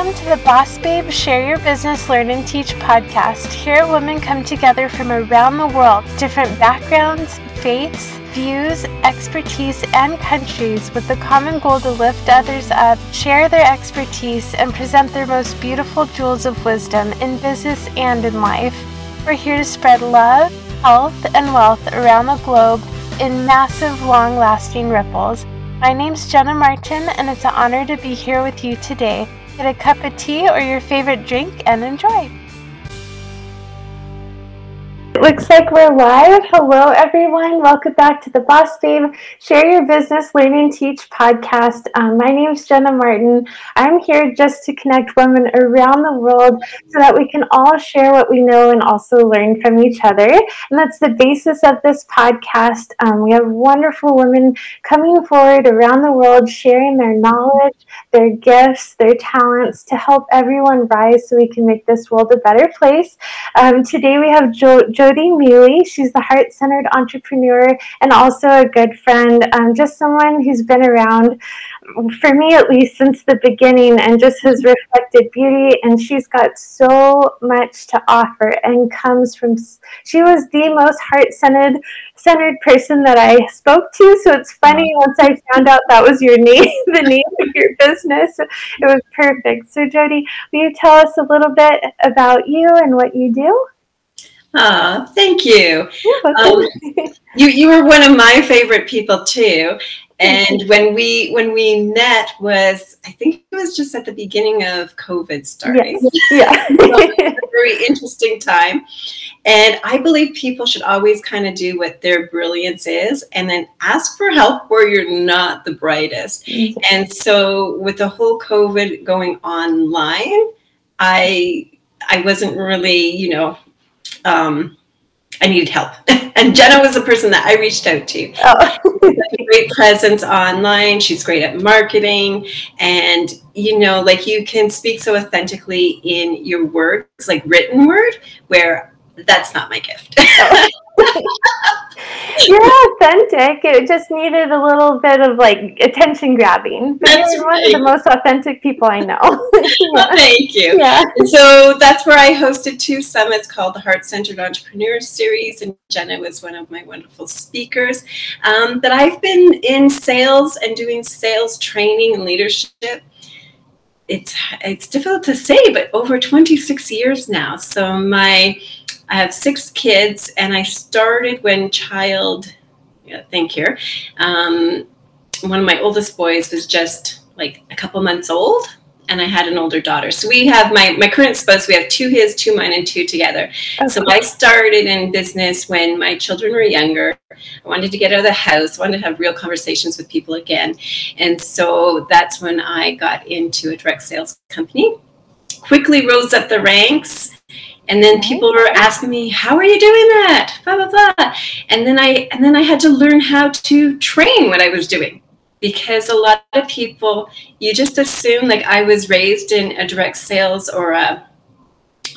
Welcome to the Boss Babe Share Your Business, Learn and Teach podcast. Here, women come together from around the world, different backgrounds, faiths, views, expertise, and countries with the common goal to lift others up, share their expertise, and present their most beautiful jewels of wisdom in business and in life. We're here to spread love, health, and wealth around the globe in massive, long lasting ripples. My name's Jenna Martin, and it's an honor to be here with you today. Get a cup of tea or your favorite drink and enjoy. Looks like we're live. Hello, everyone. Welcome back to the Boss Babe Share Your Business, Learn and Teach podcast. Um, my name is Jenna Martin. I'm here just to connect women around the world so that we can all share what we know and also learn from each other. And that's the basis of this podcast. Um, we have wonderful women coming forward around the world, sharing their knowledge, their gifts, their talents to help everyone rise so we can make this world a better place. Um, today we have jo- Jody Mealy. She's the heart centered entrepreneur and also a good friend, um, just someone who's been around for me at least since the beginning and just has reflected beauty. And she's got so much to offer and comes from she was the most heart-centered centered person that I spoke to. So it's funny once I found out that was your name the name of your business. It was perfect. So Jody will you tell us a little bit about you and what you do Ah, thank you. Um, you you were one of my favorite people too. And when we when we met was I think it was just at the beginning of COVID starting. Yes. Yeah. very interesting time. And I believe people should always kind of do what their brilliance is and then ask for help where you're not the brightest. Mm-hmm. And so with the whole COVID going online, I I wasn't really, you know, um, I needed help. and Jenna was the person that I reached out to. Oh. great presence online. She's great at marketing. And, you know, like you can speak so authentically in your words, like written word, where that's not my gift. You're authentic. It just needed a little bit of like attention grabbing. But that's you're right. one of the most authentic people I know. yeah. thank you. Yeah. So that's where I hosted two summits called the Heart Centered Entrepreneurs Series, and Jenna was one of my wonderful speakers. Um, but I've been in sales and doing sales training and leadership it's it's difficult to say, but over 26 years now. So my I have six kids, and I started when child, yeah, think here, um, one of my oldest boys was just like a couple months old, and I had an older daughter. So we have my my current spouse. We have two his, two mine, and two together. Okay. So I started in business when my children were younger. I wanted to get out of the house. I wanted to have real conversations with people again, and so that's when I got into a direct sales company. Quickly rose up the ranks and then people were asking me how are you doing that? Blah blah blah. And then i and then i had to learn how to train what i was doing. Because a lot of people you just assume like i was raised in a direct sales or a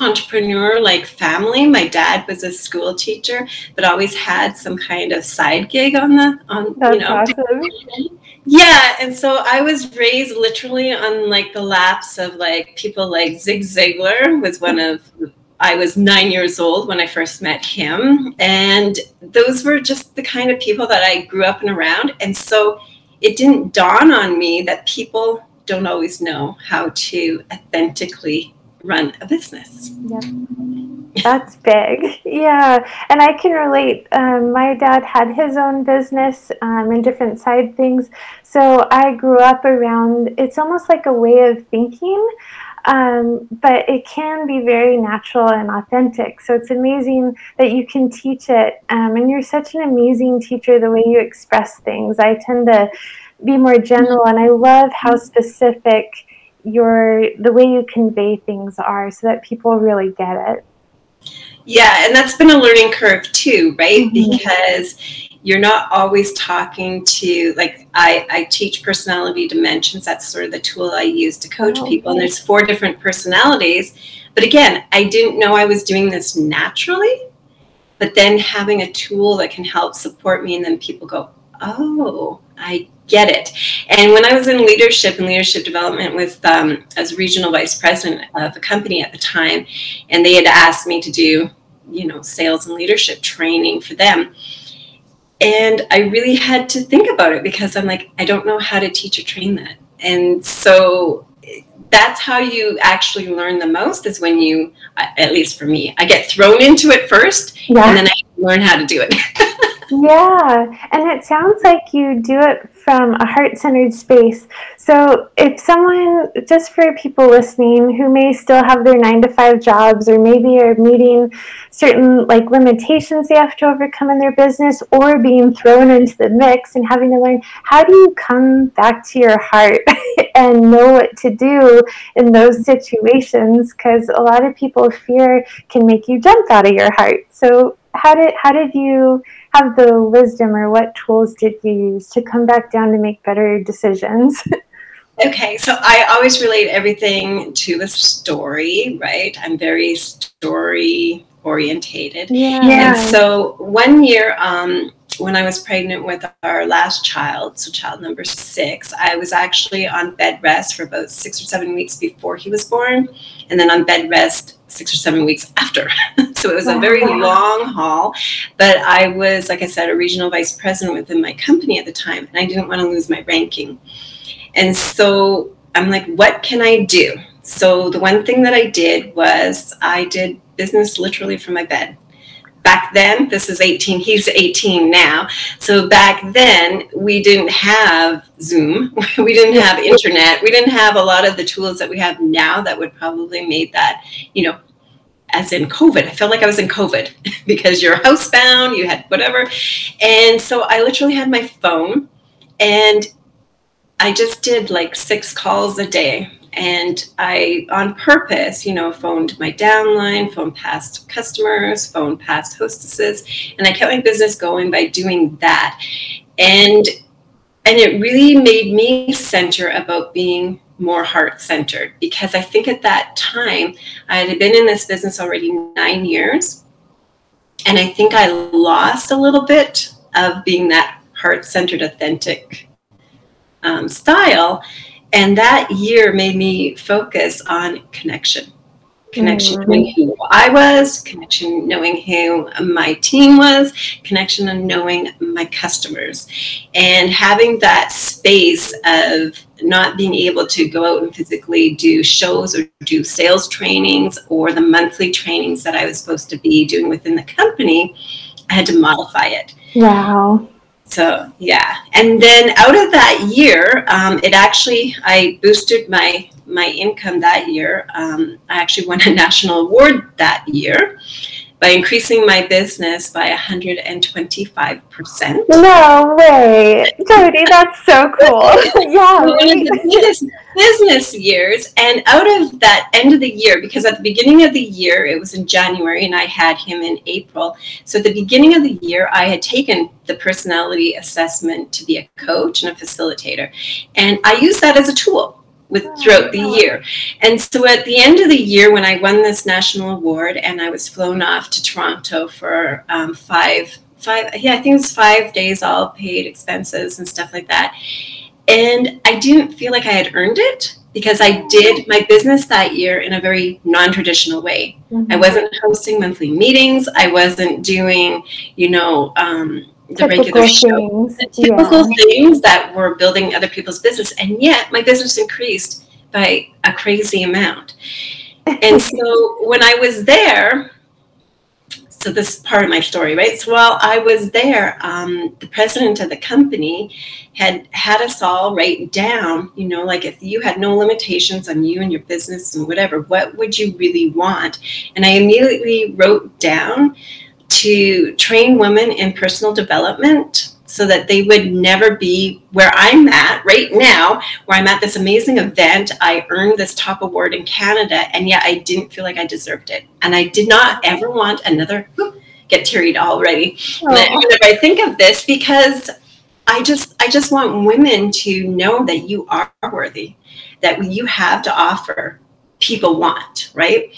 entrepreneur like family. My dad was a school teacher but always had some kind of side gig on the on That's you know. awesome. yeah and so i was raised literally on like the laps of like people like zig ziglar was one of I was nine years old when I first met him. And those were just the kind of people that I grew up and around. And so it didn't dawn on me that people don't always know how to authentically run a business. Yep. That's big. Yeah. And I can relate. Um, my dad had his own business um, and different side things. So I grew up around it's almost like a way of thinking. Um, but it can be very natural and authentic. So it's amazing that you can teach it. Um, and you're such an amazing teacher, the way you express things. I tend to be more general, and I love how specific your the way you convey things are so that people really get it. Yeah, and that's been a learning curve too, right? Mm-hmm. Because you're not always talking to like I, I teach personality dimensions that's sort of the tool i use to coach oh, people and there's four different personalities but again i didn't know i was doing this naturally but then having a tool that can help support me and then people go oh i get it. And when I was in leadership and leadership development with um, as regional vice president of a company at the time, and they had asked me to do, you know, sales and leadership training for them. And I really had to think about it because I'm like, I don't know how to teach or train that. And so that's how you actually learn the most is when you, at least for me, I get thrown into it first yeah. and then I learn how to do it. Yeah, and it sounds like you do it from a heart centered space. So, if someone, just for people listening who may still have their nine to five jobs or maybe are meeting certain like limitations they have to overcome in their business or being thrown into the mix and having to learn, how do you come back to your heart and know what to do in those situations? Because a lot of people, fear can make you jump out of your heart. So, how did how did you have the wisdom or what tools did you use to come back down to make better decisions? okay, so I always relate everything to a story, right? I'm very story orientated. Yeah. And so one year, um, when I was pregnant with our last child, so child number six, I was actually on bed rest for about six or seven weeks before he was born, and then on bed rest six or seven weeks after. so it was a oh, very long haul. But I was, like I said, a regional vice president within my company at the time, and I didn't want to lose my ranking. And so I'm like, what can I do? So the one thing that I did was I did business literally from my bed back then this is 18 he's 18 now. So back then we didn't have zoom we didn't have internet we didn't have a lot of the tools that we have now that would probably made that you know as in covid. I felt like i was in covid because you're housebound you had whatever. And so i literally had my phone and i just did like six calls a day and I, on purpose, you know, phoned my downline, phoned past customers, phoned past hostesses, and I kept my business going by doing that. And and it really made me center about being more heart centered because I think at that time I had been in this business already nine years. And I think I lost a little bit of being that heart centered, authentic um, style. And that year made me focus on connection. Connection mm-hmm. knowing who I was, connection knowing who my team was, connection and knowing my customers. And having that space of not being able to go out and physically do shows or do sales trainings or the monthly trainings that I was supposed to be doing within the company, I had to modify it. Wow so yeah and then out of that year um, it actually i boosted my my income that year um, i actually won a national award that year by increasing my business by 125%. No way. Jody, that's so cool. yeah. One of the biggest business years. And out of that end of the year, because at the beginning of the year, it was in January and I had him in April. So at the beginning of the year, I had taken the personality assessment to be a coach and a facilitator. And I used that as a tool with throughout the year. And so at the end of the year, when I won this national award and I was flown off to Toronto for um, five, five, yeah, I think it was five days, all paid expenses and stuff like that. And I didn't feel like I had earned it because I did my business that year in a very non-traditional way. Mm-hmm. I wasn't hosting monthly meetings. I wasn't doing, you know, um, the typical regular show, the typical yeah. things that were building other people's business, and yet my business increased by a crazy amount. and so when I was there, so this is part of my story, right? So while I was there, um, the president of the company had had us all write down, you know, like if you had no limitations on you and your business and whatever, what would you really want? And I immediately wrote down to train women in personal development so that they would never be where I'm at right now, where I'm at this amazing event. I earned this top award in Canada, and yet I didn't feel like I deserved it. And I did not ever want another get teary already whenever I think of this because I just I just want women to know that you are worthy, that you have to offer people want, right?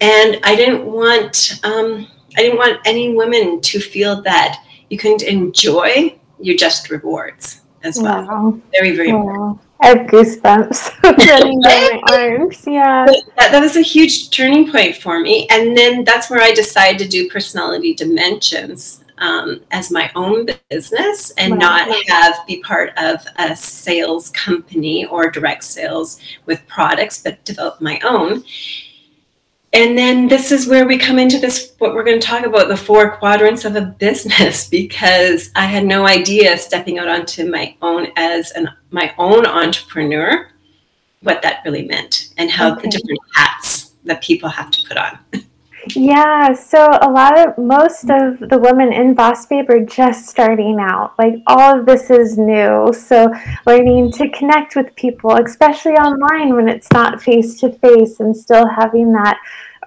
And I didn't want um, I didn't want any women to feel that you couldn't enjoy your just rewards, as well. Wow. Very, very wow. important. I have goosebumps running down my arms. Yeah. That, that was a huge turning point for me. And then that's where I decided to do personality dimensions um, as my own business and wow. not have be part of a sales company or direct sales with products, but develop my own. And then this is where we come into this what we're going to talk about the four quadrants of a business because I had no idea stepping out onto my own as an my own entrepreneur what that really meant and how okay. the different hats that people have to put on. Yeah, so a lot of most of the women in Boss Babe are just starting out. Like all of this is new. So learning to connect with people, especially online when it's not face to face and still having that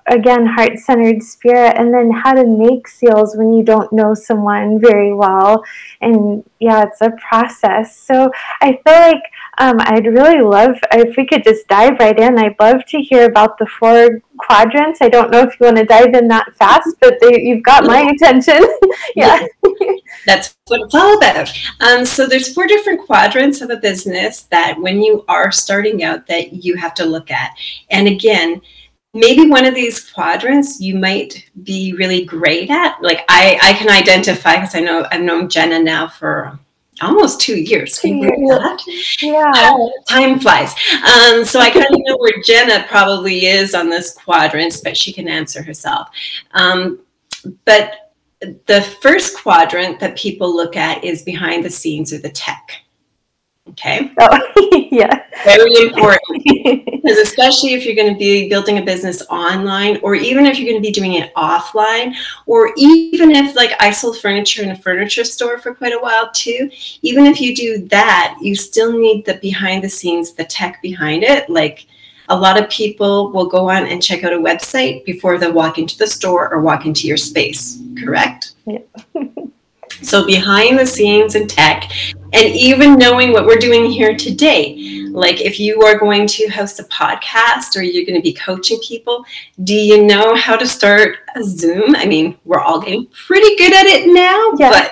again heart centered spirit and then how to make seals when you don't know someone very well. And yeah it's a process. So i feel like um, i'd really love if we could just dive right in. I'd love to hear about the four quadrants. I don't know if you want to dive in that fast but they, you've got my attention. Yeah. That's what it's all about. Um, so there's four different quadrants of a business that when you are starting out that you have to look at. And again maybe one of these quadrants you might be really great at. Like i i can identify because i know i've known jenna now for almost two years. Two years. yeah. Time flies. Um, so i kind of know where jenna probably is on this quadrant, but she can answer herself. Um, but the first quadrant that people look at is behind the scenes or the tech Okay. Oh, yeah. Very important. because especially if you're going to be building a business online, or even if you're going to be doing it offline, or even if, like, I sold furniture in a furniture store for quite a while too, even if you do that, you still need the behind the scenes, the tech behind it. Like, a lot of people will go on and check out a website before they walk into the store or walk into your space, correct? Yeah. So behind the scenes and tech, and even knowing what we're doing here today, like if you are going to host a podcast or you're going to be coaching people, do you know how to start a Zoom? I mean, we're all getting pretty good at it now, yeah.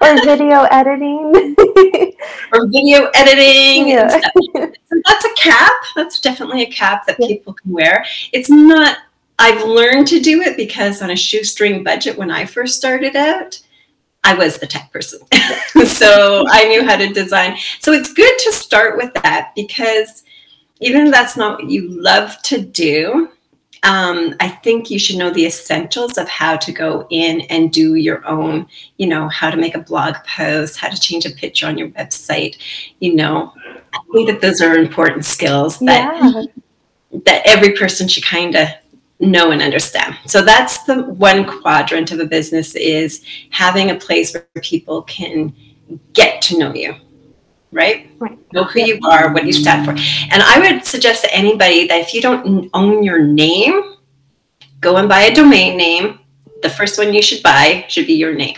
but or video editing or video editing. Yeah. So that's a cap. That's definitely a cap that yeah. people can wear. It's not. I've learned to do it because on a shoestring budget when I first started out I was the tech person. so I knew how to design. So it's good to start with that because even if that's not what you love to do, um, I think you should know the essentials of how to go in and do your own, you know, how to make a blog post, how to change a picture on your website. You know, I think that those are important skills that yeah. that every person should kind of know and understand. So that's the one quadrant of a business is having a place where people can get to know you. Right? right. Know who you are, what you stand for. And I would suggest to anybody that if you don't own your name, go and buy a domain name. The first one you should buy should be your name.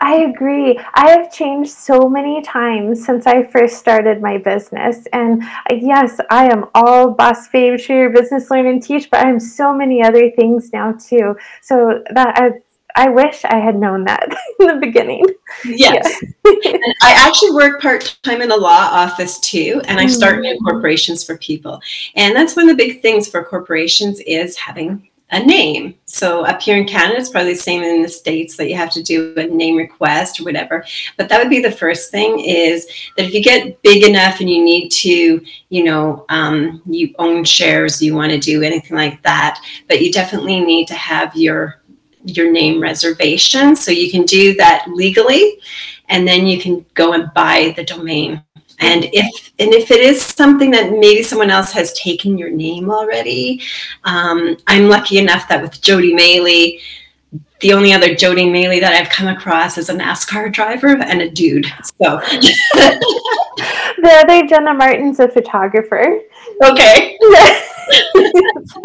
I agree. I have changed so many times since I first started my business. And yes, I am all boss babe, share your business, learn and teach, but I'm so many other things now too. So that I, I wish I had known that in the beginning. Yes. Yeah. and I actually work part time in a law office too, and I start new mm-hmm. corporations for people. And that's one of the big things for corporations is having a name. So up here in Canada, it's probably the same in the States that you have to do a name request or whatever. But that would be the first thing is that if you get big enough and you need to, you know, um, you own shares, you want to do anything like that, but you definitely need to have your your name reservation. So you can do that legally and then you can go and buy the domain and if and if it is something that maybe someone else has taken your name already, um, I'm lucky enough that with Jody Maley, the only other Jody Maley that I've come across is a NASCAR driver and a dude. So the other Jenna Martin's a photographer. Okay. so,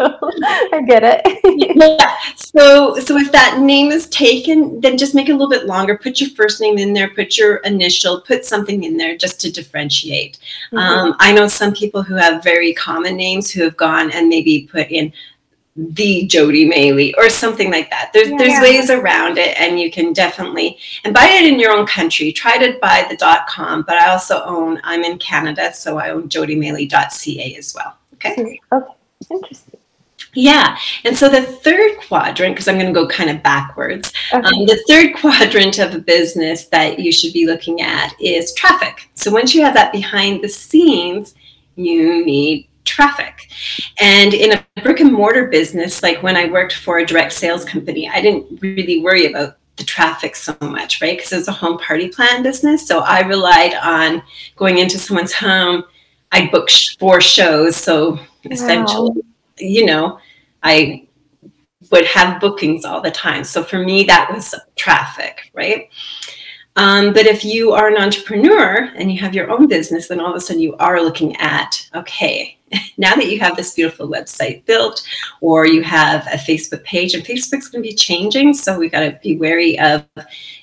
I get it. yeah. So so if that name is taken, then just make it a little bit longer. Put your first name in there. Put your initial. Put something in there just to differentiate. Mm-hmm. Um, I know some people who have very common names who have gone and maybe put in the Jody Maley or something like that. There's yeah. there's ways around it, and you can definitely and buy it in your own country. Try to buy the dot .com, but I also own. I'm in Canada, so I own JodyMaley.ca as well. Okay. Okay. Interesting. Yeah. And so the third quadrant, because I'm going to go kind of backwards, okay. um, the third quadrant of a business that you should be looking at is traffic. So once you have that behind the scenes, you need traffic. And in a brick and mortar business, like when I worked for a direct sales company, I didn't really worry about the traffic so much, right? Because it was a home party plan business. So I relied on going into someone's home. I booked four shows. So essentially, wow. you know, I would have bookings all the time. So for me, that was traffic, right? Um, but if you are an entrepreneur and you have your own business, then all of a sudden you are looking at, okay, now that you have this beautiful website built or you have a Facebook page, and Facebook's going to be changing. So we got to be wary of,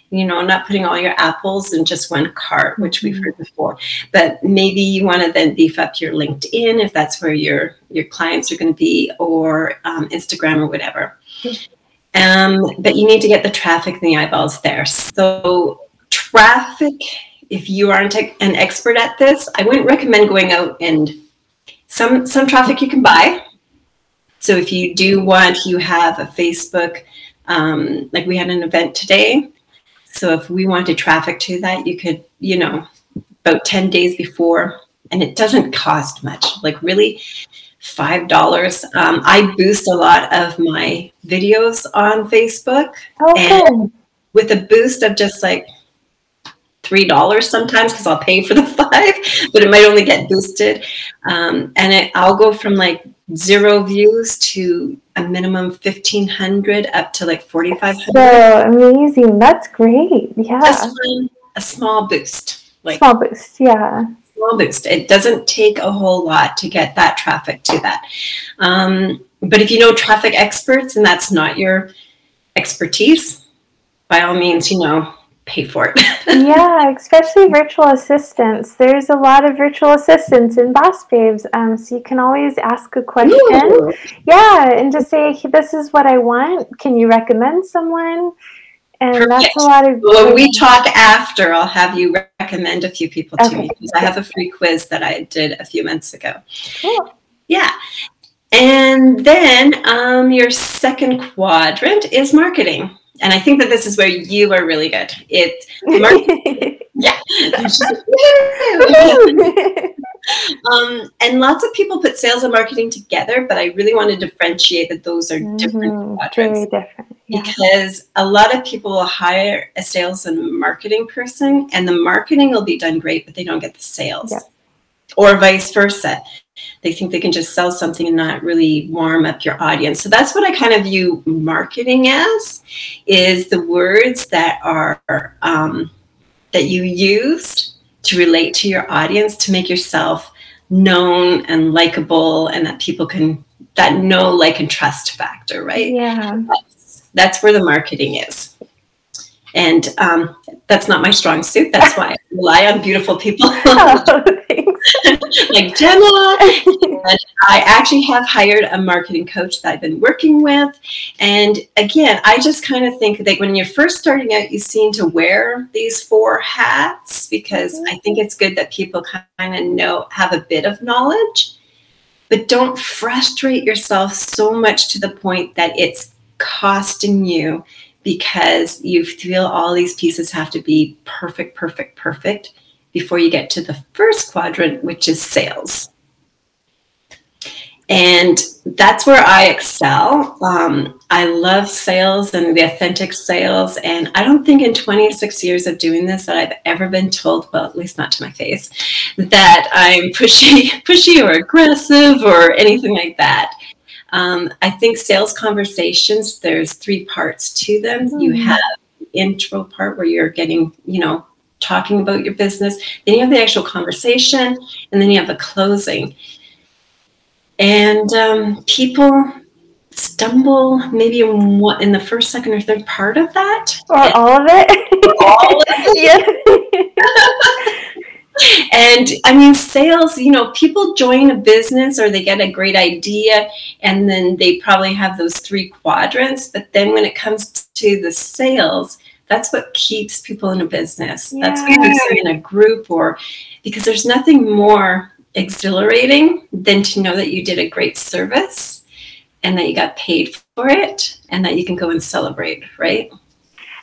you know, not putting all your apples in just one cart, which we've heard before. But maybe you want to then beef up your LinkedIn if that's where your your clients are going to be, or um, Instagram or whatever. Um, but you need to get the traffic and the eyeballs there. So traffic, if you aren't an expert at this, I wouldn't recommend going out and some some traffic you can buy. So if you do want, you have a Facebook. Um, like we had an event today so if we wanted traffic to that, you could, you know, about 10 days before, and it doesn't cost much, like really $5. Um, I boost a lot of my videos on Facebook. Okay. And with a boost of just like $3 sometimes because I'll pay for the five, but it might only get boosted. Um, and it, I'll go from like zero views to a minimum 1500 up to like 4500 so amazing. That's great. Yeah. Just a small boost like small boost yeah. Small boost. It doesn't take a whole lot to get that traffic to that. Um, but if you know traffic experts and that's not your expertise by all means you know pay for it. yeah, especially virtual assistants. There's a lot of virtual assistants in Boss Babes, um, so you can always ask a question. Ooh. Yeah, and just say, "This is what I want. Can you recommend someone?" And Perfect. that's a lot of. When we talk after, I'll have you recommend a few people to me because I have a free quiz that I did a few months ago. Cool. Yeah. And then um, your second quadrant is marketing and I think that this is where you are really good. It, yeah. um, and lots of people put sales and marketing together, but I really want to differentiate that those are different mm-hmm. quadrants. Very different. Yeah. Because a lot of people will hire a sales and marketing person, and the marketing will be done great, but they don't get the sales. Or vice versa they think they can just sell something and not really warm up your audience. So that's what i kind of view marketing as is the words that are um, that you use to relate to your audience to make yourself known and likable and that people can that know like and trust factor right? Yeah. That's, that's where the marketing is. And um, that's not my strong suit. That's why i rely on beautiful people. Oh, like Jenna. and I actually have hired a marketing coach that I've been working with. And again, I just kind of think that when you're first starting out, you seem to wear these four hats because I think it's good that people kind of know, have a bit of knowledge, but don't frustrate yourself so much to the point that it's costing you because you feel all these pieces have to be perfect, perfect, perfect before you get to the first quadrant, which is sales. And that's where I excel. Um, I love sales and the authentic sales. And I don't think in 26 years of doing this that I've ever been told, well, at least not to my face, that I'm pushy, pushy or aggressive or anything like that. Um, I think sales conversations, there's three parts to them. Mm-hmm. You have the intro part where you're getting, you know, talking about your business. Then you have the actual conversation, and then you have the closing. And um, people stumble maybe in what in the first, second, or third part of that, or all of it. all of it. yeah. and I mean, sales, you know, people join a business or they get a great idea and then they probably have those three quadrants. But then when it comes to the sales, that's what keeps people in a business. Yeah. That's what keeps them in a group or because there's nothing more exhilarating than to know that you did a great service and that you got paid for it and that you can go and celebrate, right?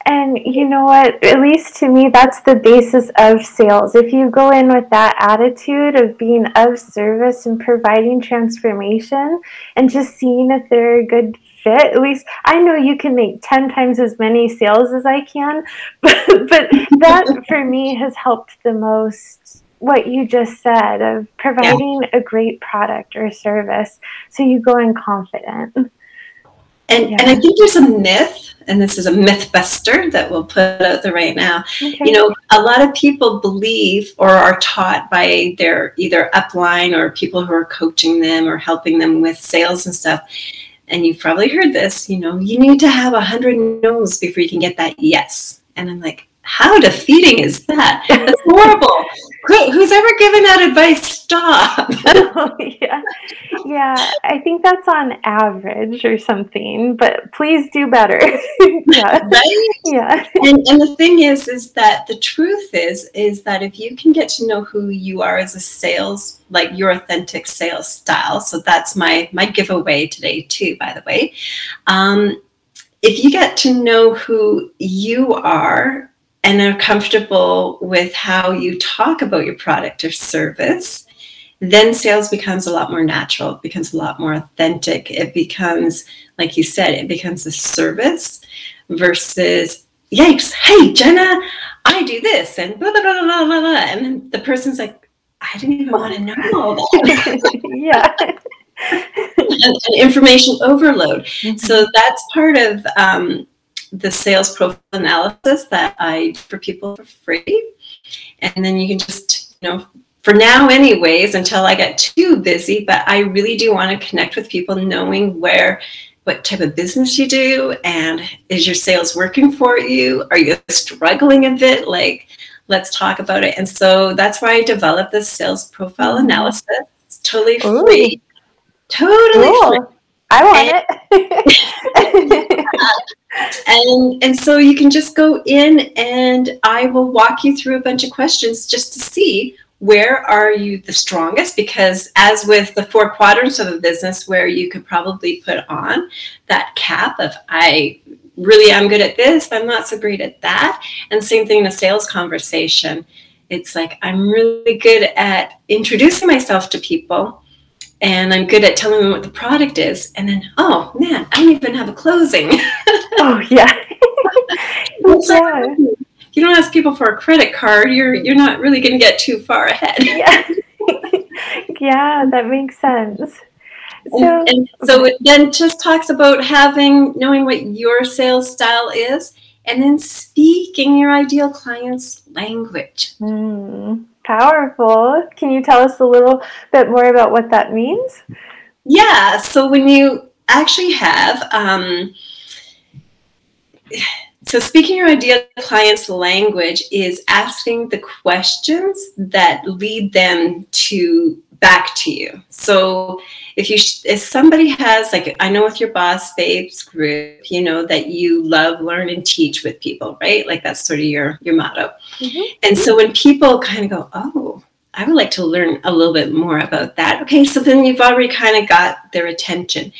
And you know what? At least to me, that's the basis of sales. If you go in with that attitude of being of service and providing transformation and just seeing if they're a good at least I know you can make 10 times as many sales as I can, but, but that for me has helped the most what you just said of providing yeah. a great product or service so you go in confident. And, yeah. and I think there's a myth, and this is a myth buster that we'll put out there right now. Okay. You know, a lot of people believe or are taught by their either upline or people who are coaching them or helping them with sales and stuff. And you've probably heard this, you know, you need to have a hundred no's before you can get that yes. And I'm like, how defeating is that? That's horrible. Who's ever given that advice? Stop. yeah. Yeah. I think that's on average or something, but please do better. yeah. Right? Yeah. And, and the thing is, is that the truth is, is that if you can get to know who you are as a sales, like your authentic sales style. So that's my, my giveaway today too, by the way. Um, if you get to know who you are and are comfortable with how you talk about your product or service, then sales becomes a lot more natural, it becomes a lot more authentic. It becomes, like you said, it becomes a service versus, yikes, hey, Jenna, I do this and blah, blah, blah, blah, blah, blah. And then the person's like, I didn't even want to know all that. yeah. and, and information overload. Mm-hmm. So that's part of um, the sales profile analysis that I do for people for free. And then you can just, you know, for now, anyways, until I get too busy, but I really do want to connect with people knowing where what type of business you do and is your sales working for you? Are you struggling a bit? Like, let's talk about it. And so that's why I developed this sales profile analysis. It's totally free. Ooh. Totally cool. free. I want and, it. and and so you can just go in and I will walk you through a bunch of questions just to see where are you the strongest because as with the four quadrants of a business where you could probably put on that cap of I really am good at this, I'm not so great at that. And same thing in a sales conversation. It's like I'm really good at introducing myself to people and I'm good at telling them what the product is. And then, oh man, I don't even have a closing. oh yeah. yeah. you don't ask people for a credit card, you're you're not really going to get too far ahead. yeah. yeah, that makes sense. So, and, and so it then just talks about having knowing what your sales style is and then speaking your ideal client's language. Mm powerful. Can you tell us a little bit more about what that means? Yeah. So when you actually have, um, so speaking your ideal client's language is asking the questions that lead them to back to you. So if you if somebody has like I know with your boss babes group, you know that you love learn and teach with people, right? Like that's sort of your your motto. Mm-hmm. And so when people kind of go, "Oh, I would like to learn a little bit more about that." Okay, so then you've already kind of got their attention.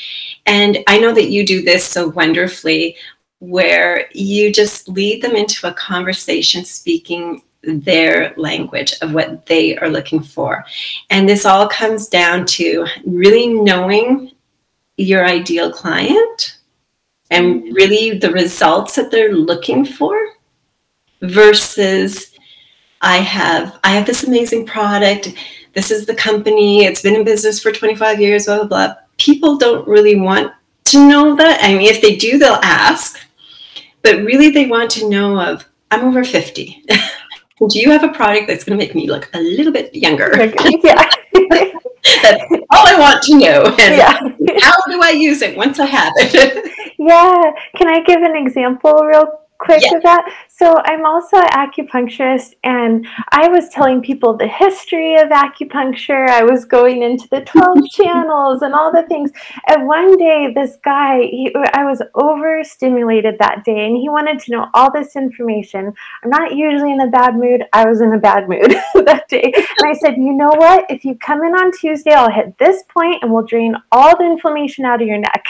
And I know that you do this so wonderfully where you just lead them into a conversation speaking their language of what they are looking for. And this all comes down to really knowing your ideal client and really the results that they're looking for versus I have I have this amazing product. This is the company. It's been in business for 25 years, blah blah blah. People don't really want to know that. I mean, if they do, they'll ask. But really they want to know of I'm over 50. do you have a product that's going to make me look a little bit younger? Yeah. that's all I want to know. And yeah. how do I use it once I have it? yeah. Can I give an example real quick yes. that? So I'm also an acupuncturist, and I was telling people the history of acupuncture. I was going into the 12 channels and all the things. And one day, this guy, he, I was overstimulated that day, and he wanted to know all this information. I'm not usually in a bad mood. I was in a bad mood that day. And I said, You know what? If you come in on Tuesday, I'll hit this point and we'll drain all the inflammation out of your neck.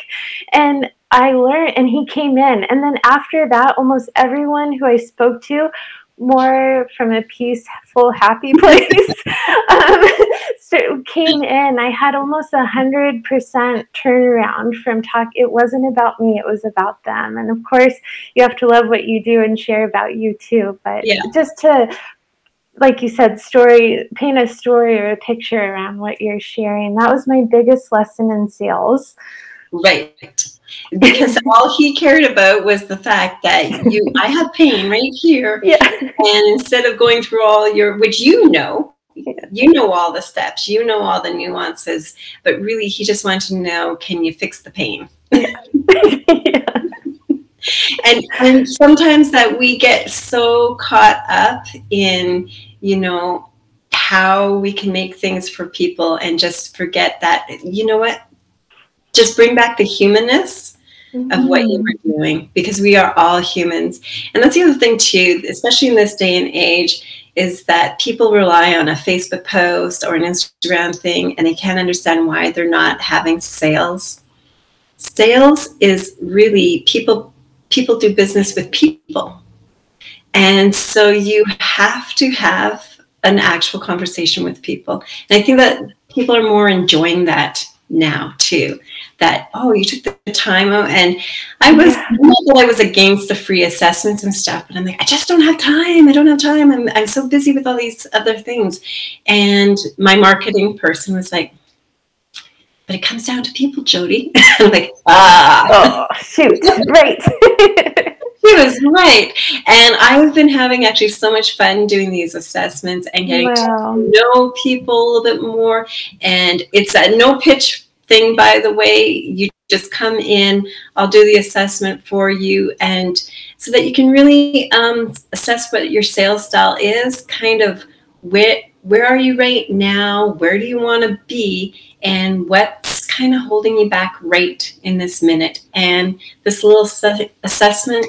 And I learned, and he came in. And then after that, almost everyone who I spoke to, more from a peaceful, happy place, um, came in. I had almost a hundred percent turnaround from talk. It wasn't about me; it was about them. And of course, you have to love what you do and share about you too. But yeah. just to like you said, story, paint a story or a picture around what you're sharing. That was my biggest lesson in sales. Right because all he cared about was the fact that you I have pain right here. Yeah. And instead of going through all your which you know, you know all the steps, you know all the nuances, but really he just wanted to know can you fix the pain? Yeah. yeah. And and sometimes that we get so caught up in, you know, how we can make things for people and just forget that you know what just bring back the humanness mm-hmm. of what you were doing because we are all humans. And that's the other thing, too, especially in this day and age, is that people rely on a Facebook post or an Instagram thing and they can't understand why they're not having sales. Sales is really people people do business with people. And so you have to have an actual conversation with people. And I think that people are more enjoying that now too that oh you took the time out. And i was not that i was against the free assessments and stuff but i'm like i just don't have time. I don't have time. I'm, I'm so busy with all these other things. And my marketing person was like but it comes down to people jody. I'm like ah. Oh shoot. Right He was right. And I've been having actually so much fun doing these assessments and getting wow. to know people a little bit more. And it's a no pitch thing, by the way. You just come in, I'll do the assessment for you, and so that you can really um, assess what your sales style is, kind of where where are you right now, where do you want to be, and what's kind of holding you back right in this minute. And this little assessment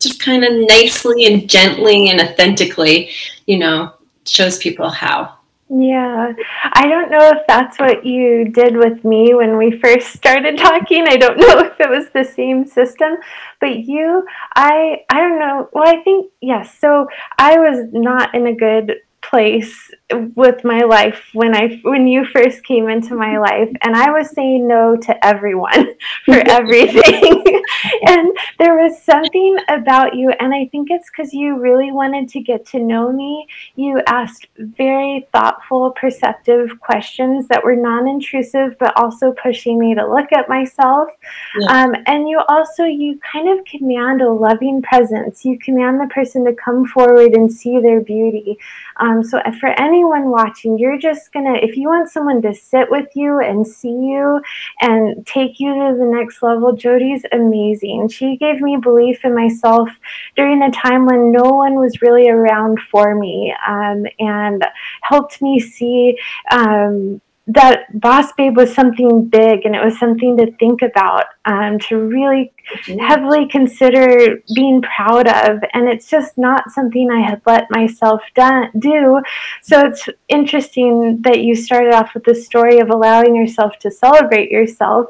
just kind of nicely and gently and authentically, you know, shows people how. Yeah. I don't know if that's what you did with me when we first started talking. I don't know if it was the same system, but you I I don't know. Well, I think yes. So I was not in a good place with my life when I when you first came into my life and I was saying no to everyone for everything. And there was something about you and I think it's cuz you really wanted to get to know me. You asked very thoughtful perceptive questions that were non-intrusive but also pushing me to look at myself. Yeah. um, and you also you kind of command a loving presence. You command the person to come forward and see their beauty um, so for anyone watching, you're just gonna, if you want someone to sit with you and see you and take you to the next level, Jody's amazing. She gave me belief in myself during a time when no one was really around for me um, and helped me see um, that boss babe was something big and it was something to think about um, to really heavily consider being proud of and it's just not something i had let myself done, do. So it's interesting that you started off with the story of allowing yourself to celebrate yourself.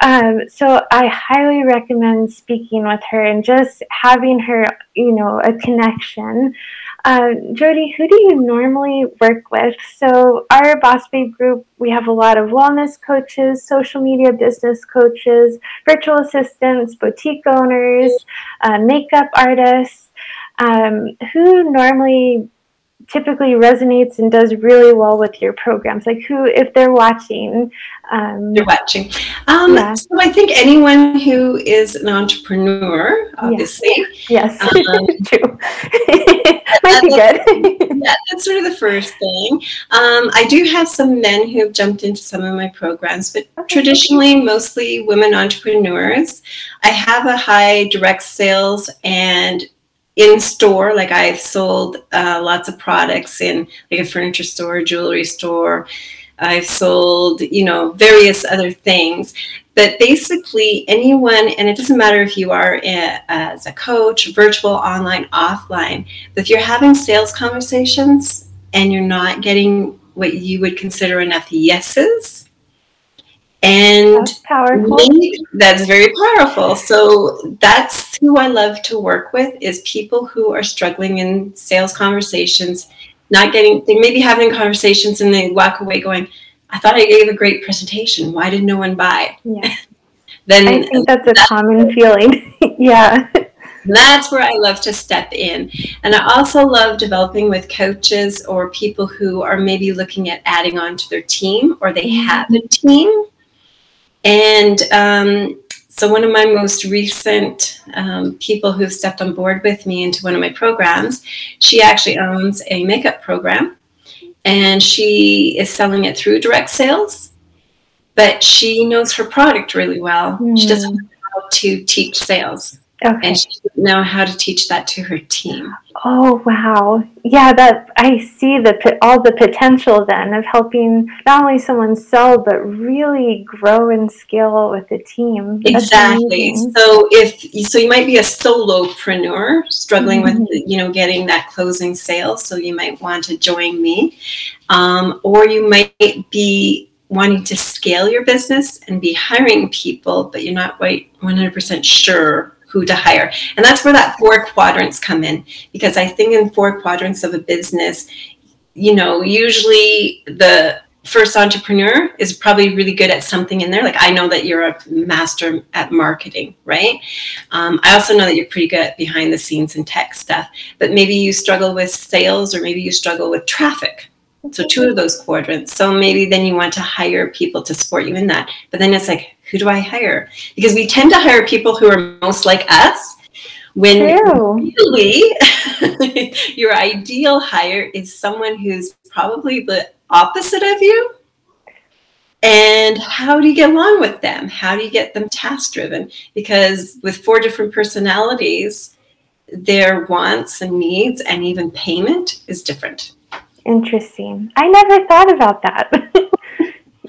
Um, so I highly recommend speaking with her and just having her, you know, a connection. Uh, Jody, who do you normally work with? So, our Boss Babe group, we have a lot of wellness coaches, social media business coaches, virtual assistants, boutique owners, uh, makeup artists. Um, who normally typically resonates and does really well with your programs? Like who, if they're watching, um, they're watching. Um, yeah. So I think anyone who is an entrepreneur, obviously. Yes, yes. Um, true. Might be good. yeah, that's sort of the first thing. Um, I do have some men who have jumped into some of my programs, but okay. traditionally, mostly women entrepreneurs. I have a high direct sales and in store like i've sold uh, lots of products in like a furniture store jewelry store i've sold you know various other things but basically anyone and it doesn't matter if you are a, as a coach virtual online offline but if you're having sales conversations and you're not getting what you would consider enough yeses and that's powerful. that's very powerful. So that's who I love to work with is people who are struggling in sales conversations, not getting they may be having conversations and they walk away going, I thought I gave a great presentation. Why did no one buy? Yeah. then I think that's a common feeling. yeah. That's where I love to step in. And I also love developing with coaches or people who are maybe looking at adding on to their team or they mm-hmm. have a team and um, so, one of my most recent um, people who stepped on board with me into one of my programs, she actually owns a makeup program and she is selling it through direct sales, but she knows her product really well. Mm. She doesn't know how to teach sales. Okay. And she doesn't know how to teach that to her team. Oh wow. Yeah, that I see the all the potential then of helping not only someone sell but really grow and scale with the team. That's exactly. Amazing. So if so you might be a solopreneur struggling mm-hmm. with you know getting that closing sale, so you might want to join me. Um, or you might be wanting to scale your business and be hiring people, but you're not quite 100% sure who to hire. And that's where that four quadrants come in because I think in four quadrants of a business, you know, usually the first entrepreneur is probably really good at something in there. Like I know that you're a master at marketing, right? Um, I also know that you're pretty good at behind the scenes and tech stuff, but maybe you struggle with sales or maybe you struggle with traffic. So two of those quadrants. So maybe then you want to hire people to support you in that. But then it's like, who do I hire? Because we tend to hire people who are most like us when True. really your ideal hire is someone who's probably the opposite of you. And how do you get along with them? How do you get them task driven? Because with four different personalities, their wants and needs and even payment is different. Interesting. I never thought about that.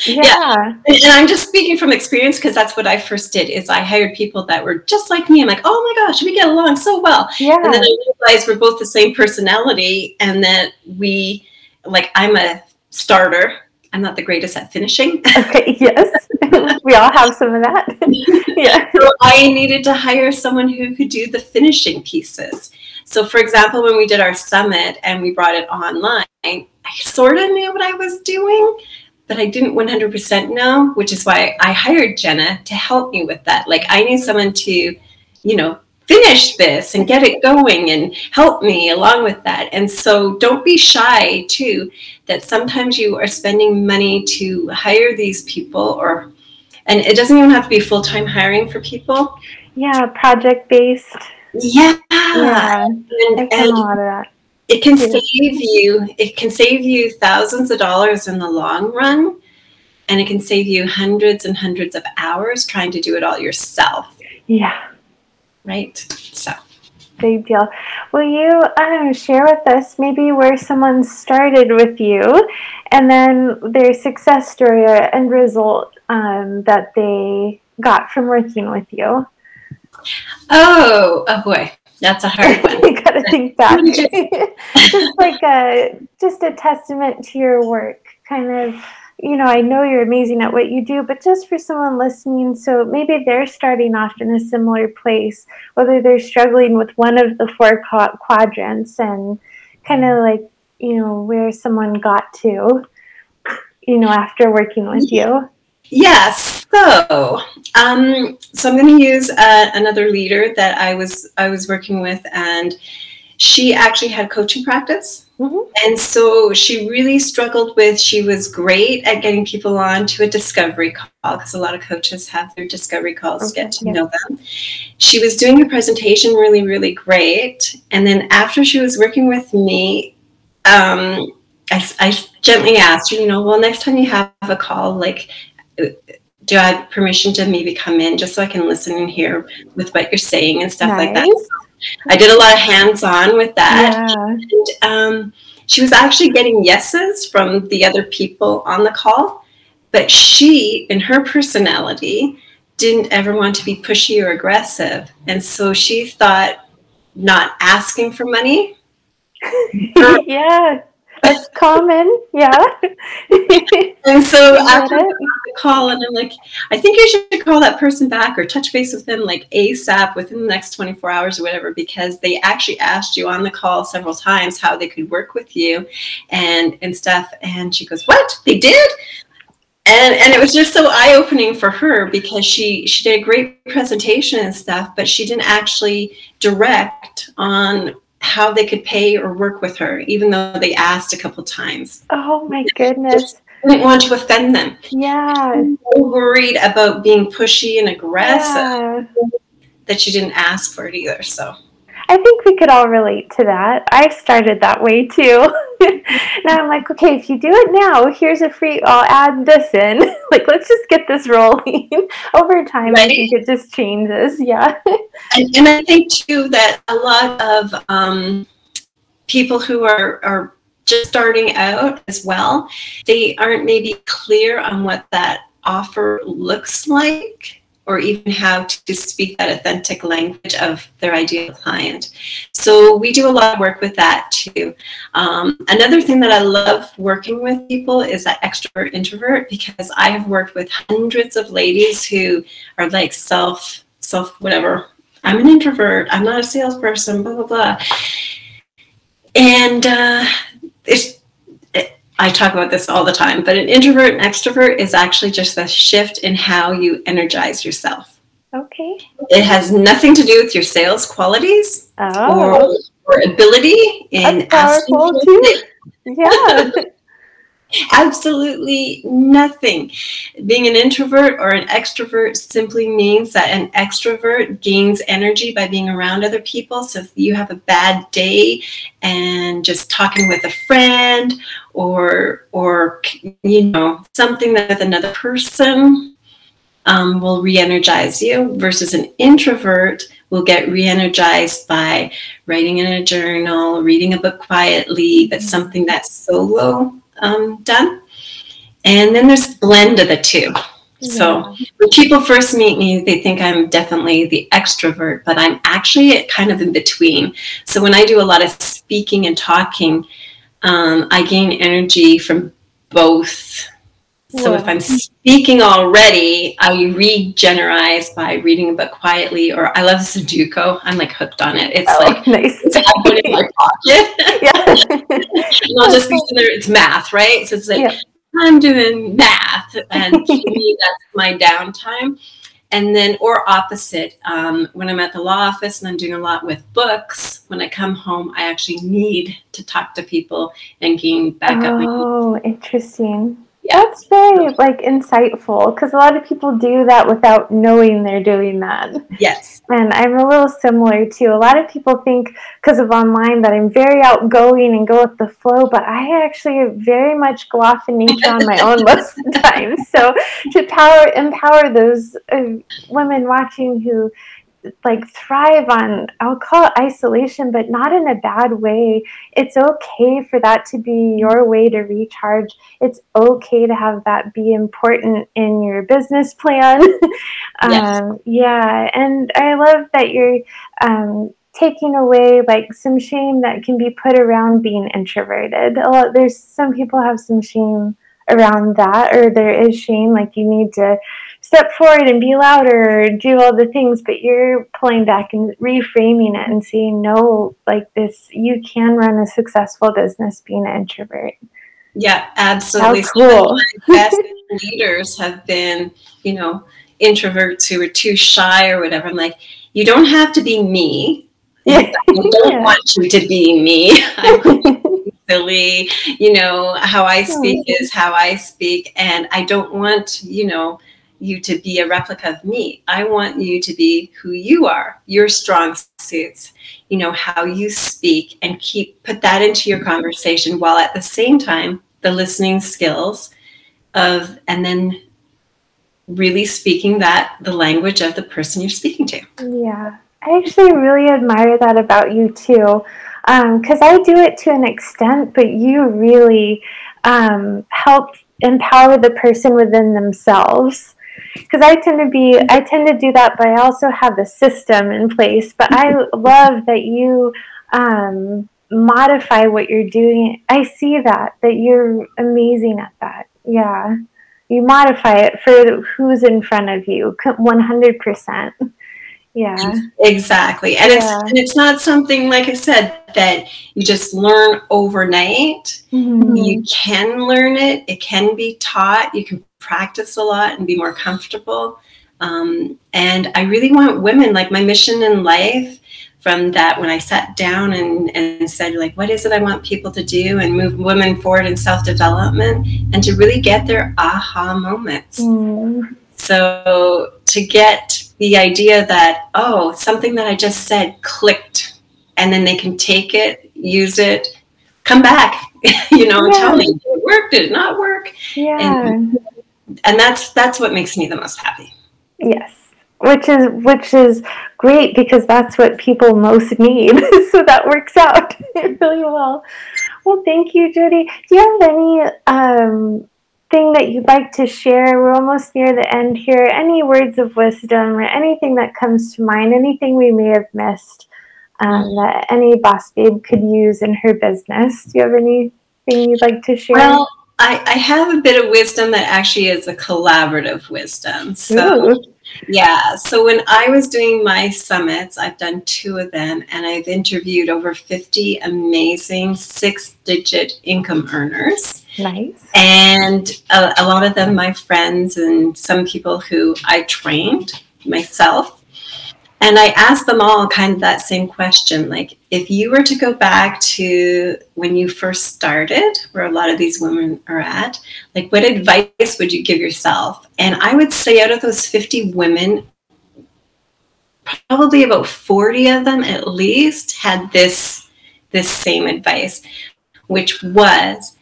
yeah. yeah. And I'm just speaking from experience because that's what I first did is I hired people that were just like me. I'm like, oh my gosh, we get along so well. Yeah. And then I realized we're both the same personality and that we like I'm a starter. I'm not the greatest at finishing. Okay, yes. we all have some of that. yeah. So I needed to hire someone who could do the finishing pieces. So, for example, when we did our summit and we brought it online, I sort of knew what I was doing, but I didn't 100% know, which is why I hired Jenna to help me with that. Like, I need someone to, you know, finish this and get it going and help me along with that. And so don't be shy too that sometimes you are spending money to hire these people or and it doesn't even have to be full-time hiring for people. Yeah, project based. Yeah. Yeah. And, and a lot of that. It can save you, it can save you thousands of dollars in the long run. And it can save you hundreds and hundreds of hours trying to do it all yourself. Yeah. Right? So big deal. Will you um, share with us maybe where someone started with you and then their success story or end result um, that they got from working with you? Oh, oh boy, that's a hard one. gotta think back. just like a just a testament to your work, kind of. You know, I know you're amazing at what you do, but just for someone listening, so maybe they're starting off in a similar place, whether they're struggling with one of the four quadrants and kind of mm-hmm. like, you know, where someone got to, you know, after working with you. Yes. So, um, so I'm going to use uh, another leader that I was I was working with, and she actually had coaching practice. Mm-hmm. And so she really struggled with, she was great at getting people on to a discovery call because a lot of coaches have their discovery calls okay, to get to yeah. know them. She was doing the presentation really, really great. And then after she was working with me, um, I, I gently asked her, you know, well, next time you have a call, like, do I have permission to maybe come in just so I can listen and hear with what you're saying and stuff nice. like that? I did a lot of hands on with that. Yeah. And, um, she was actually getting yeses from the other people on the call, but she, in her personality, didn't ever want to be pushy or aggressive. And so she thought not asking for money. yeah. That's common, yeah. and so after the call, and I'm like, I think you should call that person back or touch base with them like ASAP within the next 24 hours or whatever, because they actually asked you on the call several times how they could work with you and and stuff. And she goes, What? They did? and and it was just so eye opening for her because she she did a great presentation and stuff, but she didn't actually direct on how they could pay or work with her, even though they asked a couple times. Oh my goodness. I Didn't want to offend them. Yeah. So worried about being pushy and aggressive yeah. that she didn't ask for it either. So I think we could all relate to that. I started that way too. now I'm like, okay, if you do it now, here's a free, I'll add this in. like, let's just get this rolling. Over time, right. I think it just changes. Yeah. and, and I think too that a lot of um, people who are, are just starting out as well, they aren't maybe clear on what that offer looks like or even how to speak that authentic language of their ideal client. So we do a lot of work with that too. Um, another thing that I love working with people is that extrovert introvert because I have worked with hundreds of ladies who are like self self whatever. I'm an introvert. I'm not a salesperson. Blah blah blah. And uh, it's I talk about this all the time, but an introvert and extrovert is actually just a shift in how you energize yourself. Okay. It has nothing to do with your sales qualities oh. or, or ability in That's powerful too. Yeah. Absolutely nothing. Being an introvert or an extrovert simply means that an extrovert gains energy by being around other people. So if you have a bad day and just talking with a friend or or you know something that with another person um, will re-energize you versus an introvert will get re-energized by writing in a journal reading a book quietly but something that's solo um, done. And then there's blend of the two. Yeah. So when people first meet me, they think I'm definitely the extrovert, but I'm actually kind of in between. So when I do a lot of speaking and talking, um, I gain energy from both. So if I'm speaking already, I regenerate by reading a book quietly, or I love Sudoku. I'm like hooked on it. It's oh, like nice. I put it in my pocket. Yeah. I'll just consider it's math, right? So it's like yeah. I'm doing math, and me, that's my downtime. And then, or opposite, um, when I'm at the law office and I'm doing a lot with books, when I come home, I actually need to talk to people and gain back oh, up. Oh, interesting. That's very like insightful because a lot of people do that without knowing they're doing that. Yes. And I'm a little similar too. A lot of people think because of online that I'm very outgoing and go with the flow, but I actually very much go off in nature on my own most of the time. So to power empower those uh, women watching who like thrive on i'll call it isolation but not in a bad way. It's okay for that to be your way to recharge. It's okay to have that be important in your business plan. Yes. um, yeah and i love that you're um, taking away like some shame that can be put around being introverted. A lot there's some people have some shame around that or there is shame like you need to step forward and be louder do all the things but you're pulling back and reframing it and saying no like this you can run a successful business being an introvert yeah absolutely How cool best leaders have been you know introverts who are too shy or whatever i'm like you don't have to be me yeah. i don't yeah. want you to be me silly. You know, how I speak oh. is how I speak. And I don't want, you know, you to be a replica of me. I want you to be who you are, your strong suits, you know, how you speak and keep put that into your conversation while at the same time the listening skills of and then really speaking that the language of the person you're speaking to. Yeah. I actually really admire that about you too. Because um, I do it to an extent, but you really um, help empower the person within themselves because I tend to be I tend to do that, but I also have the system in place. But I love that you um, modify what you're doing. I see that that you're amazing at that. Yeah, you modify it for who's in front of you, one hundred percent. Yeah, exactly, and yeah. it's and it's not something like I said that you just learn overnight. Mm-hmm. You can learn it. It can be taught. You can practice a lot and be more comfortable. Um, and I really want women, like my mission in life from that when I sat down and, and said, like, what is it I want people to do and move women forward in self development and to really get their aha moments. Mm. So to get the idea that, oh, something that I just said clicked, and then they can take it, use it, come back, you know, and yeah. tell me, did it work? Did it not work? Yeah. And and that's that's what makes me the most happy. Yes. Which is which is great because that's what people most need. So that works out really well. Well thank you Jody. Do you have any um, thing that you'd like to share? We're almost near the end here. Any words of wisdom or anything that comes to mind? Anything we may have missed um, that any boss babe could use in her business? Do you have anything you'd like to share? Well, I, I have a bit of wisdom that actually is a collaborative wisdom. So, Ooh. yeah. So, when I was doing my summits, I've done two of them, and I've interviewed over 50 amazing six digit income earners. Nice. And a, a lot of them, my friends, and some people who I trained myself. And I asked them all kind of that same question like, if you were to go back to when you first started, where a lot of these women are at, like, what advice would you give yourself? And I would say, out of those 50 women, probably about 40 of them at least had this this same advice which was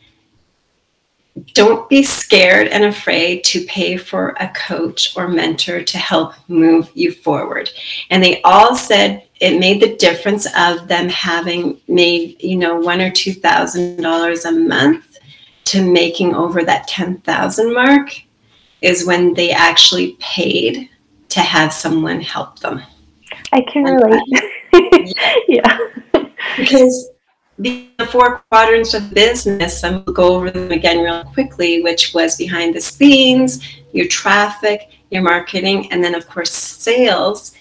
don't be scared and afraid to pay for a coach or mentor to help move you forward. And they all said it made the difference of them having made, you know, one or two thousand dollars a month to making over that ten thousand mark is when they actually paid to have someone help them. I can relate. yeah. Because the four quadrants of business, and we'll go over them again real quickly, which was behind the scenes, your traffic, your marketing, and then, of course, sales.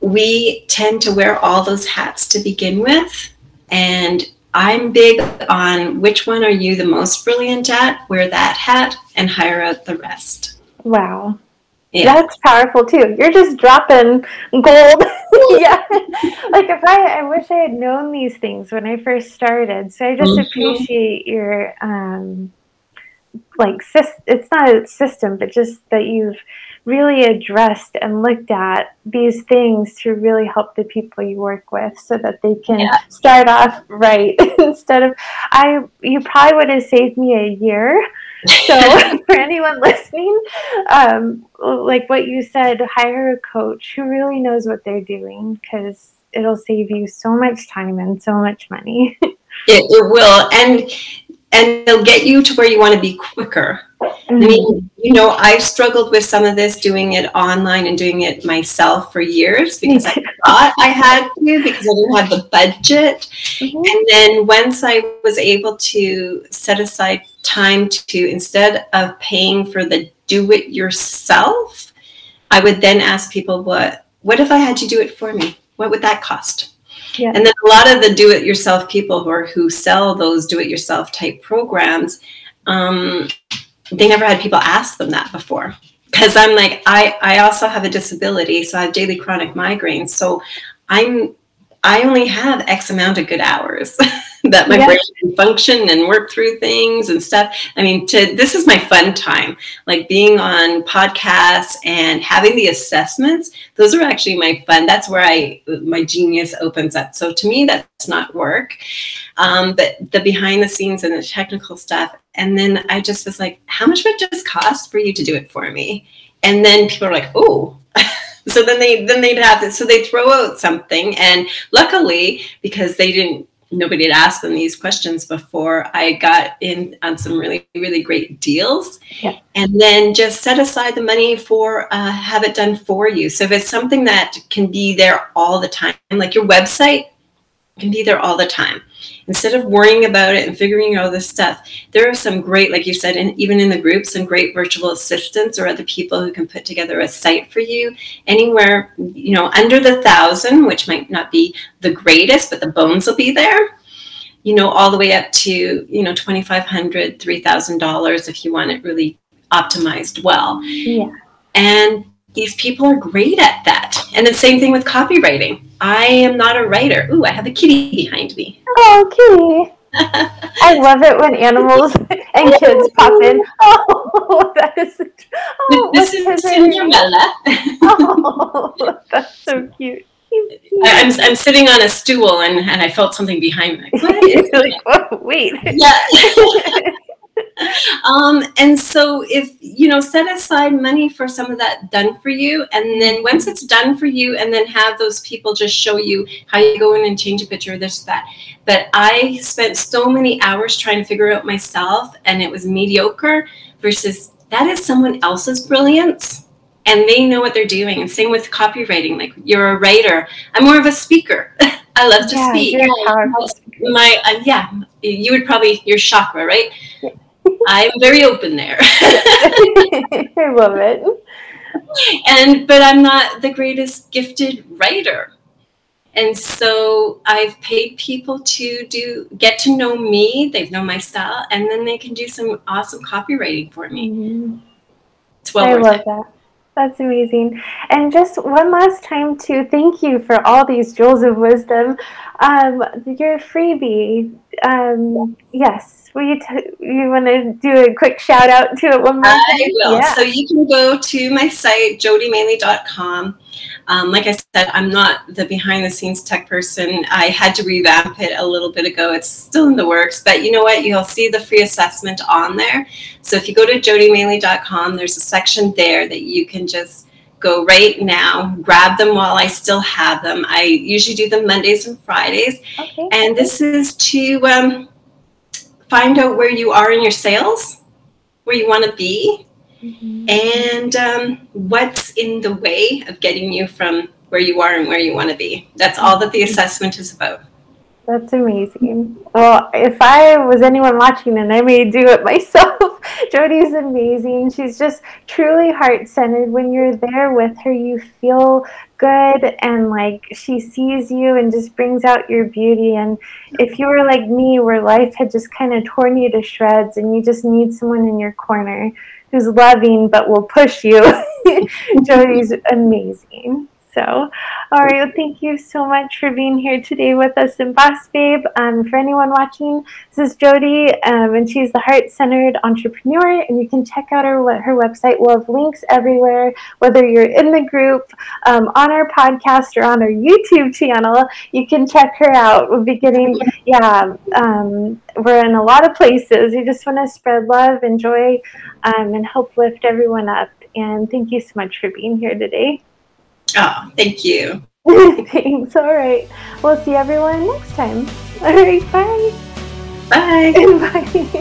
We tend to wear all those hats to begin with. And I'm big on which one are you the most brilliant at? Wear that hat and hire out the rest. Wow. Yeah. That's powerful too. You're just dropping gold. yeah. Like if I I wish I had known these things when I first started. So I just mm-hmm. appreciate your um like it's not a system, but just that you've really addressed and looked at these things to really help the people you work with so that they can yeah. start off right instead of I you probably would have saved me a year so for anyone listening, um, like what you said, hire a coach who really knows what they're doing because it'll save you so much time and so much money. it, it will, and and they'll get you to where you want to be quicker. I mean, you know, I've struggled with some of this doing it online and doing it myself for years because I thought I had to because I didn't have the budget. Mm-hmm. And then once I was able to set aside time to instead of paying for the do it yourself, I would then ask people what what if I had to do it for me? What would that cost? Yeah. And then a lot of the do it yourself people who are who sell those do it yourself type programs, um, they never had people ask them that before. Because I'm like, I, I also have a disability, so I have daily chronic migraines. So I'm I only have X amount of good hours that my yeah. brain can function and work through things and stuff. I mean, to this is my fun time, like being on podcasts and having the assessments. Those are actually my fun. That's where I my genius opens up. So to me, that's not work, um, but the behind the scenes and the technical stuff. And then I just was like, how much would it just cost for you to do it for me? And then people are like, oh. so then they then they'd have this so they throw out something and luckily because they didn't nobody had asked them these questions before i got in on some really really great deals yeah. and then just set aside the money for uh, have it done for you so if it's something that can be there all the time like your website can be there all the time instead of worrying about it and figuring out all this stuff, there are some great, like you said, and even in the group, some great virtual assistants or other people who can put together a site for you anywhere, you know, under the thousand, which might not be the greatest, but the bones will be there. You know, all the way up to, you know, $2,500, $3,000 if you want it really optimized well. Yeah. And these people are great at that. And the same thing with copywriting. I am not a writer. Ooh, I have a kitty behind me. Oh, kitty. I love it when animals and kids pop in. Oh, that is. Oh, this is Cinderella. oh, that's so cute. I'm, I'm sitting on a stool and, and I felt something behind me. Like, like oh, wait. Yeah. um, and so if you know set aside money for some of that done for you and then once it's done for you and then have those people just show you how you go in and change a picture this that. But i spent so many hours trying to figure out myself and it was mediocre versus that is someone else's brilliance and they know what they're doing. And same with copywriting like you're a writer. I'm more of a speaker. I love to yeah, speak. my uh, yeah you would probably your chakra right I'm very open there. I love it. And but I'm not the greatest gifted writer. And so I've paid people to do get to know me, they've known my style, and then they can do some awesome copywriting for me. Mm-hmm. It's well I love it. that. That's amazing. And just one last time to thank you for all these jewels of wisdom. Um, your freebie, um, yes, will you, t- you want to do a quick shout out to it one more time? I will. Yeah. So you can go to my site, jodymaley.com. Um, like I said, I'm not the behind the scenes tech person. I had to revamp it a little bit ago. It's still in the works, but you know what? You'll see the free assessment on there. So if you go to jodymaley.com, there's a section there that you can just go right now, grab them while I still have them. I usually do them Mondays and Fridays. Okay. And this is to um, find out where you are in your sales, where you want to be, mm-hmm. and um, what's in the way of getting you from where you are and where you want to be. That's all that the assessment is about. That's amazing. Well, if I was anyone watching and I may do it myself, Jody's amazing. She's just truly heart centered. When you're there with her, you feel good and like she sees you and just brings out your beauty. And if you were like me, where life had just kind of torn you to shreds and you just need someone in your corner who's loving but will push you, Jody's amazing. So, all right, well, thank you so much for being here today with us in Boss Babe. Um, for anyone watching, this is Jody, um, and she's the heart centered entrepreneur. And you can check out her, her website. We'll have links everywhere, whether you're in the group, um, on our podcast, or on our YouTube channel. You can check her out. We'll be getting, yeah, um, we're in a lot of places. We just want to spread love and joy um, and help lift everyone up. And thank you so much for being here today. Oh, thank you. Thanks. All right. We'll see everyone next time. All right. Bye. Bye. Bye.